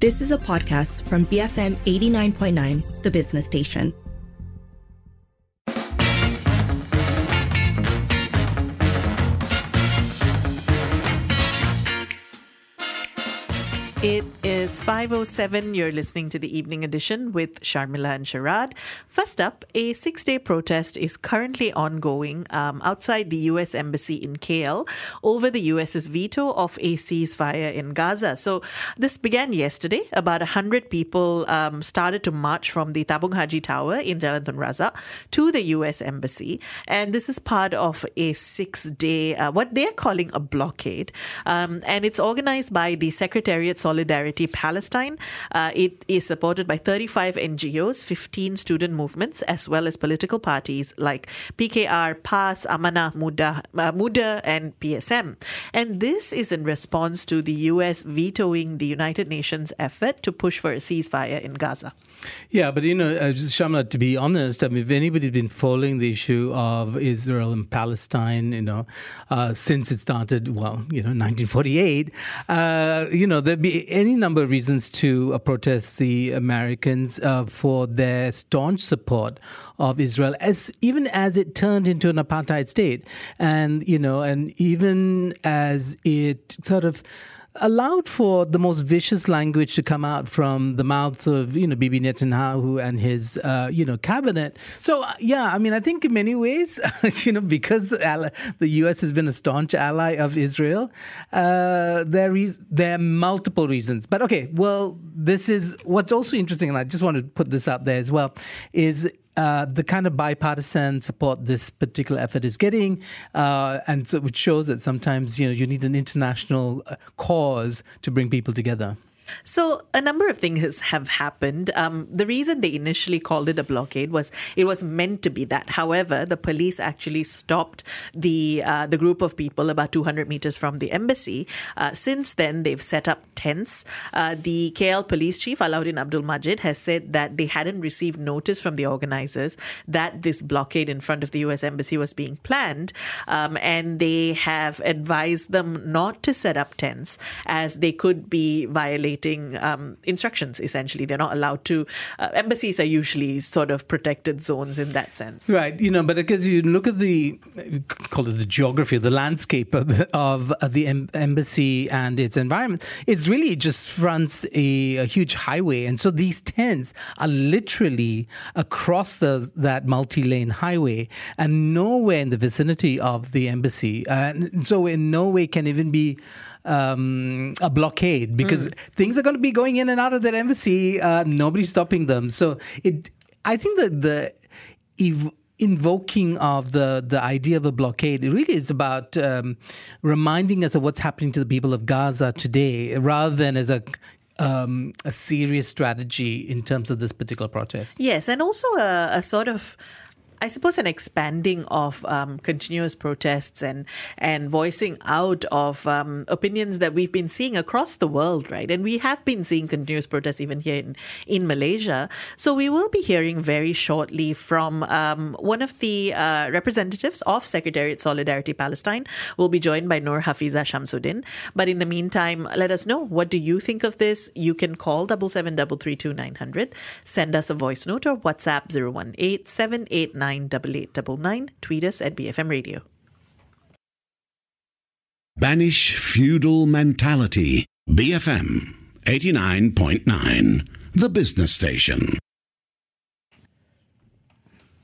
This is a podcast from BFM 89.9, the business station. It is 5.07. You're listening to the evening edition with Sharmila and Sharad. First up, a six-day protest is currently ongoing um, outside the U.S. Embassy in KL over the U.S.'s veto of a ceasefire in Gaza. So this began yesterday. About 100 people um, started to march from the Tabung Haji Tower in Jalan Tun Razak to the U.S. Embassy. And this is part of a six-day, uh, what they're calling a blockade. Um, and it's organized by the Sekretariat Solidariti Palestine. Uh, it is supported by 35 NGOs, 15 student movements, as well as political parties like PKR, PAS, Amanah, Muda, uh, Muda, and PSM. And this is in response to the US vetoing the United Nations effort to push for a ceasefire in Gaza. Yeah, but you know, uh, Sharmila, to be honest, I mean, if anybody's been following the issue of Israel and Palestine, you know, uh, since it started, well, you know, 1948, uh, you know, there'd be any number of reasons to uh, protest the Americans uh, for their staunch support of Israel, as even as it turned into an apartheid state, and you know, and even as it sort of allowed for the most vicious language to come out from the mouths of you know Bibi Netanyahu and his uh, you know cabinet. So uh, yeah, I mean, I think in many ways, you know, because the U.S. has been a staunch ally of Israel, uh, there is there are multiple reasons. But okay, well, this is what's also interesting, and I just want to put this out there as well, is uh, the kind of bipartisan support this particular effort is getting, uh, and so which shows that sometimes you know you need an international uh, cause to bring people together. So a number of things have happened. Um, the reason they initially called it a blockade was it was meant to be that. However, the police actually stopped the uh, the group of people about 200 meters from the embassy. Uh, since then, they've set up tents. Uh, the KL police chief Alauddin Abdul Majid has said that they hadn't received notice from the organizers that this blockade in front of the U.S. embassy was being planned, um, and they have advised them not to set up tents as they could be violating um, instructions. Essentially, they're not allowed to. Uh, embassies are usually sort of protected zones in that sense, right? You know, but because you look at the call it the geography, the landscape of the, of the em- embassy and its environment, it's really just fronts a, a, huge highway, and so these tents are literally across the that multi-lane highway, and nowhere in the vicinity of the embassy, uh, and so in no way can even be um, a blockade because mm. things are going to be going in and out of that embassy. Uh, nobody's stopping them. So it, I think that the ev- invoking of the the idea of a blockade it really is about um, reminding us of what's happening to the people of Gaza today, rather than as a um, a serious strategy in terms of this particular protest. Yes, and also a, a sort of I suppose, an expanding of um, continuous protests and and voicing out of um, opinions that we've been seeing across the world, right? And we have been seeing continuous protests even here in, in Malaysia. So we will be hearing very shortly from um, one of the uh, representatives of Sekretariat Solidariti Palestine. We'll be joined by Nur Hafiza Shamsuddin. But in the meantime, let us know what do you think of this? You can call double seven double three two nine hundred, send us a voice note or WhatsApp zero one eight seven eight nine. 9899. Tweet us at BFM Radio. Banish feudal mentality. BFM 89.9, the business station.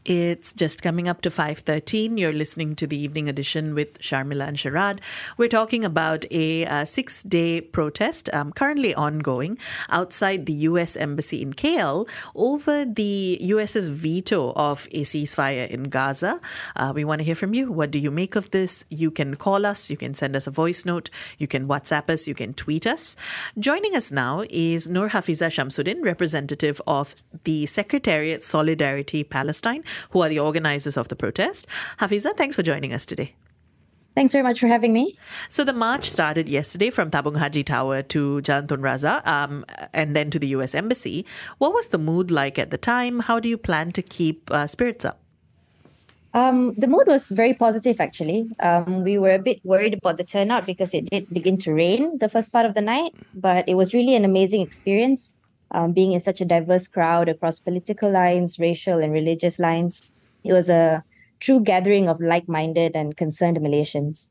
It's just coming up to 5:13. You're listening to the evening edition with Sharmila and Sharad. We're talking about a uh, six-day protest um, currently ongoing outside the U.S. embassy in KL over the U.S.'s veto of a ceasefire in Gaza. Uh, we want to hear from you. What do you make of this? You can call us. You can send us a voice note. You can WhatsApp us. You can tweet us. Joining us now is Nur Hafiza Shamsuddin, representative of the Sekretariat Solidariti Palestine who are the organizers of the protest. Hafiza, thanks for joining us today. Thanks very much for having me. So the march started yesterday from Tabung Haji Tower to Jalan Tun Razak um, and then to the U.S. Embassy. What was the mood like at the time? How do you plan to keep uh, spirits up? Um, the mood was very positive, actually. Um, we were a bit worried about the turnout because it did begin to rain the first part of the night, but it was really an amazing experience. Um, being in such a diverse crowd across political lines, racial and religious lines, it was a true gathering of like-minded and concerned Malaysians.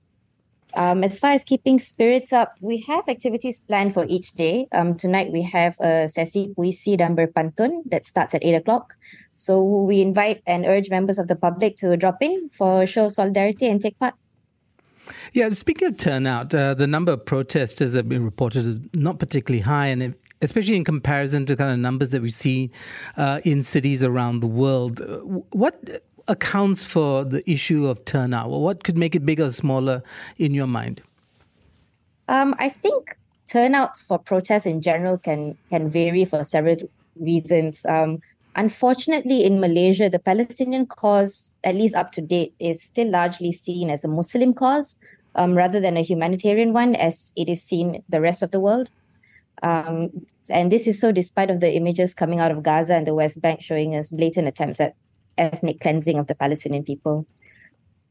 Um, as far as keeping spirits up, we have activities planned for each day. Um, tonight we have a sesi puisi dan berpantun that starts at 8 o'clock. So we invite and urge members of the public to drop in for show solidarity and take part. Yeah, speaking of turnout, uh, the number of protesters have been reported as not particularly high, and especially in comparison to kind of numbers that we see uh, in cities around the world. Uh, what accounts for the issue of turnout? What could make it bigger or smaller in your mind? Um, I think turnouts for protests in general can can vary for several reasons. Um, unfortunately, in Malaysia, the Palestinian cause, at least up to date, is still largely seen as a Muslim cause um, rather than a humanitarian one, as it is seen the rest of the world. Um, and this is so despite of the images coming out of Gaza and the West Bank showing us blatant attempts at ethnic cleansing of the Palestinian people.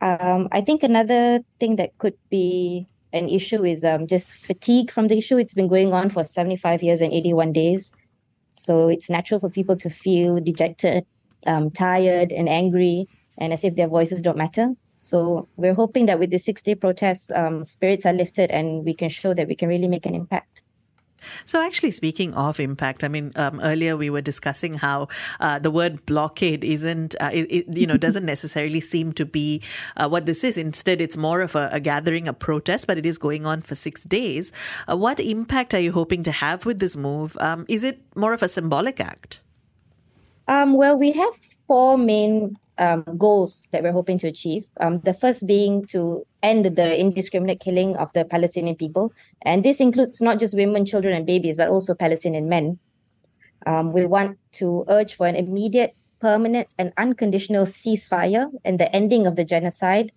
Um, I think another thing that could be an issue is um, just fatigue from the issue. It's been going on for 75 years and 81 days. So it's natural for people to feel dejected, um, tired, and angry, and as if their voices don't matter. So we're hoping that with the six day protests, um, spirits are lifted and we can show that we can really make an impact. So, actually, speaking of impact, I mean, um, earlier we were discussing how uh, the word blockade isn't, uh, it, it, you know, doesn't necessarily seem to be uh, what this is. Instead, it's more of a, a, gathering, a protest, but it is going on for six days. Uh, what impact are you hoping to have with this move? Um, is it more of a symbolic act? Um, well, we have four main um, goals that we're hoping to achieve. Um, the first being to end the indiscriminate killing of the Palestinian people. And this includes not just women, children, and babies, but also Palestinian men. Um, we want to urge for an immediate, permanent, and unconditional ceasefire and the ending of the genocide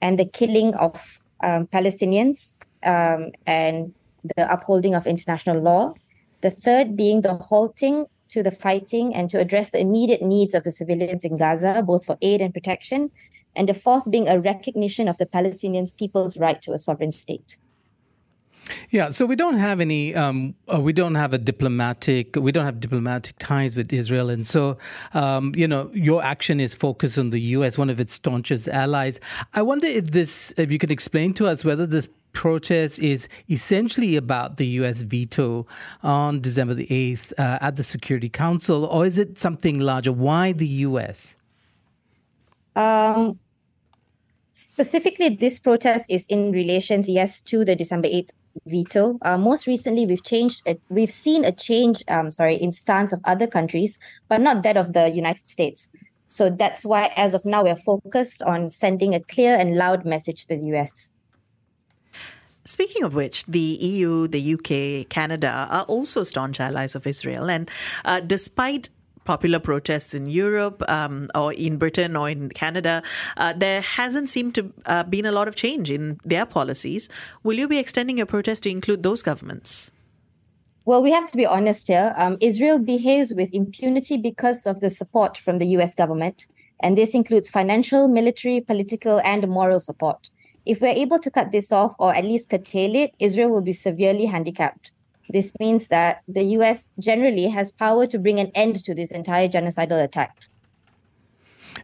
and the killing of um, Palestinians um, and the upholding of international law. The third being the halting to the fighting and to address the immediate needs of the civilians in Gaza, both for aid and protection. And the fourth being a recognition of the Palestinian people's right to a sovereign state. Yeah, so we don't have any, um, uh, we don't have a diplomatic, we don't have diplomatic ties with Israel, and so um, you know your action is focused on the U.S., one of its staunchest allies. I wonder if this, if you can explain to us whether this protest is essentially about the US veto on December the 8th uh, at the Security Council, or is it something larger? Why the US? Um, specifically, this protest is in relations, yes, to the December 8th veto. Uh, most recently, we've changed, it, we've seen a change, um, sorry, in stance of other countries, but not that of the United States. So that's why, as of now, we're focused on sending a clear and loud message to the US. Speaking of which, the EU, the UK, Canada are also staunch allies of Israel. And uh, despite popular protests in Europe um, or in Britain or in Canada, uh, there hasn't seemed to uh, been a lot of change in their policies. Will you be extending your protest to include those governments? Well, we have to be honest here. Um, Israel behaves with impunity because of the support from the US government, and this includes financial, military, political, and moral support. If we're able to cut this off or at least curtail it, Israel will be severely handicapped. This means that the US generally has power to bring an end to this entire genocidal attack.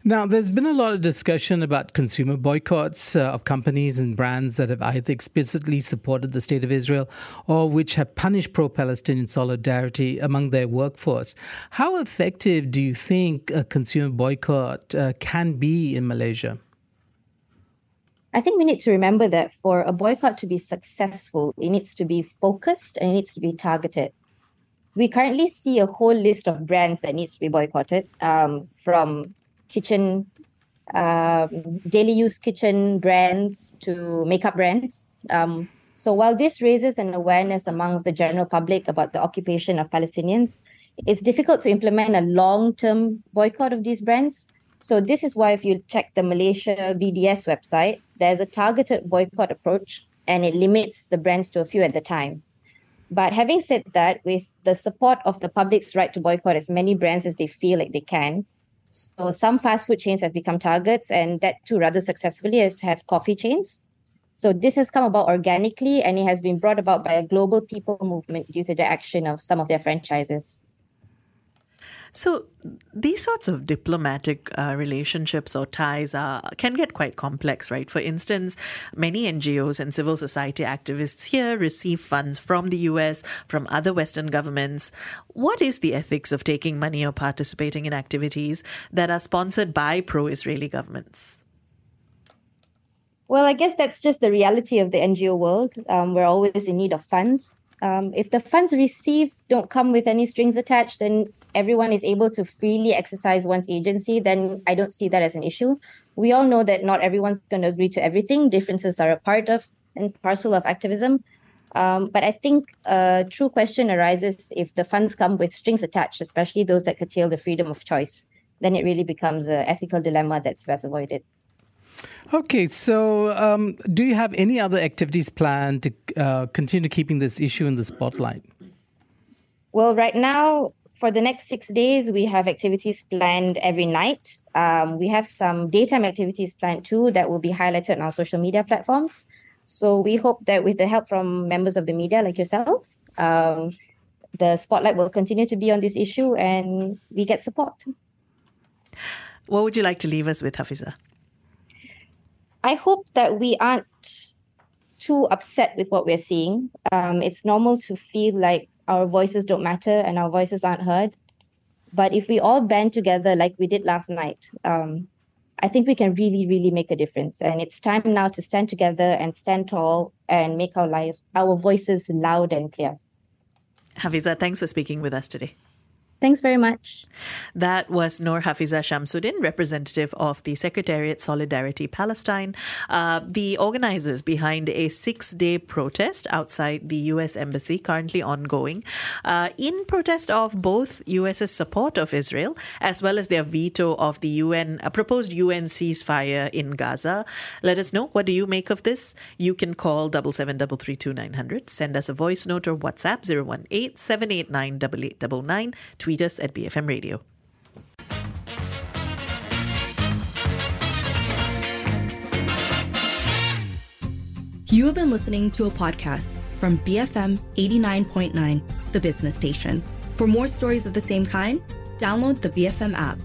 Now, there's been a lot of discussion about consumer boycotts uh, of companies and brands that have either explicitly supported the state of Israel or which have punished pro Palestinian solidarity among their workforce. How effective do you think a consumer boycott uh, can be in Malaysia? I think we need to remember that for a boycott to be successful, it needs to be focused and it needs to be targeted. We currently see a whole list of brands that needs to be boycotted, um, from kitchen, um, daily use kitchen brands to makeup brands. Um, so while this raises an awareness amongst the general public about the occupation of Palestinians, it's difficult to implement a long-term boycott of these brands. So this is why if you check the Malaysia BDS website, there's a targeted boycott approach and it limits the brands to a few at the time. But having said that, with the support of the public's right to boycott as many brands as they feel like they can, So some fast food chains have become targets, and that too rather successfully as have coffee chains. So this has come about organically, and it has been brought about by a global people movement due to the action of some of their franchises. So these sorts of diplomatic uh, relationships or ties are, can get quite complex, right? For instance, many NGOs and civil society activists here receive funds from the US, from other Western governments. What is the ethics of taking money or participating in activities that are sponsored by pro-Israeli governments? Well, I guess that's just the reality of the NGO world. Um, we're always in need of funds. Um, if the funds received don't come with any strings attached, then everyone is able to freely exercise one's agency, then I don't see that as an issue. We all know that not everyone's going to agree to everything. Differences are a part of and parcel of activism. Um, but I think a true question arises if the funds come with strings attached, especially those that curtail the freedom of choice. Then it really becomes an ethical dilemma that's best avoided. Okay, so um, do you have any other activities planned to uh, continue keeping this issue in the spotlight? Well, right now, for the next six days, we have activities planned every night. Um, we have some daytime activities planned too that will be highlighted on our social media platforms. So we hope that with the help from members of the media like yourselves, um, the spotlight will continue to be on this issue and we get support. What would you like to leave us with, Hafiza? I hope that we aren't too upset with what we're seeing. Um, it's normal to feel like our voices don't matter and our voices aren't heard. But if we all band together like we did last night, um, I think we can really, really make a difference. And it's time now to stand together and stand tall and make our life, our voices loud and clear. Hafiza, thanks for speaking with us today. Thanks very much. That was Noor Hafiza Shamsuddin, representative of the Sekretariat Solidariti Palestine, uh, the organizers behind a six day protest outside the U.S. Embassy, currently ongoing, uh, in protest of both U.S.'s support of Israel as well as their veto of the UN, a proposed UN ceasefire in Gaza. Let us know what do you make of this? You can call 77332900, send us a voice note or WhatsApp 018 789 8899 tweet us at BFM Radio. You have been listening to a podcast from BFM 89.9, the business station. For more stories of the same kind, download the BFM app.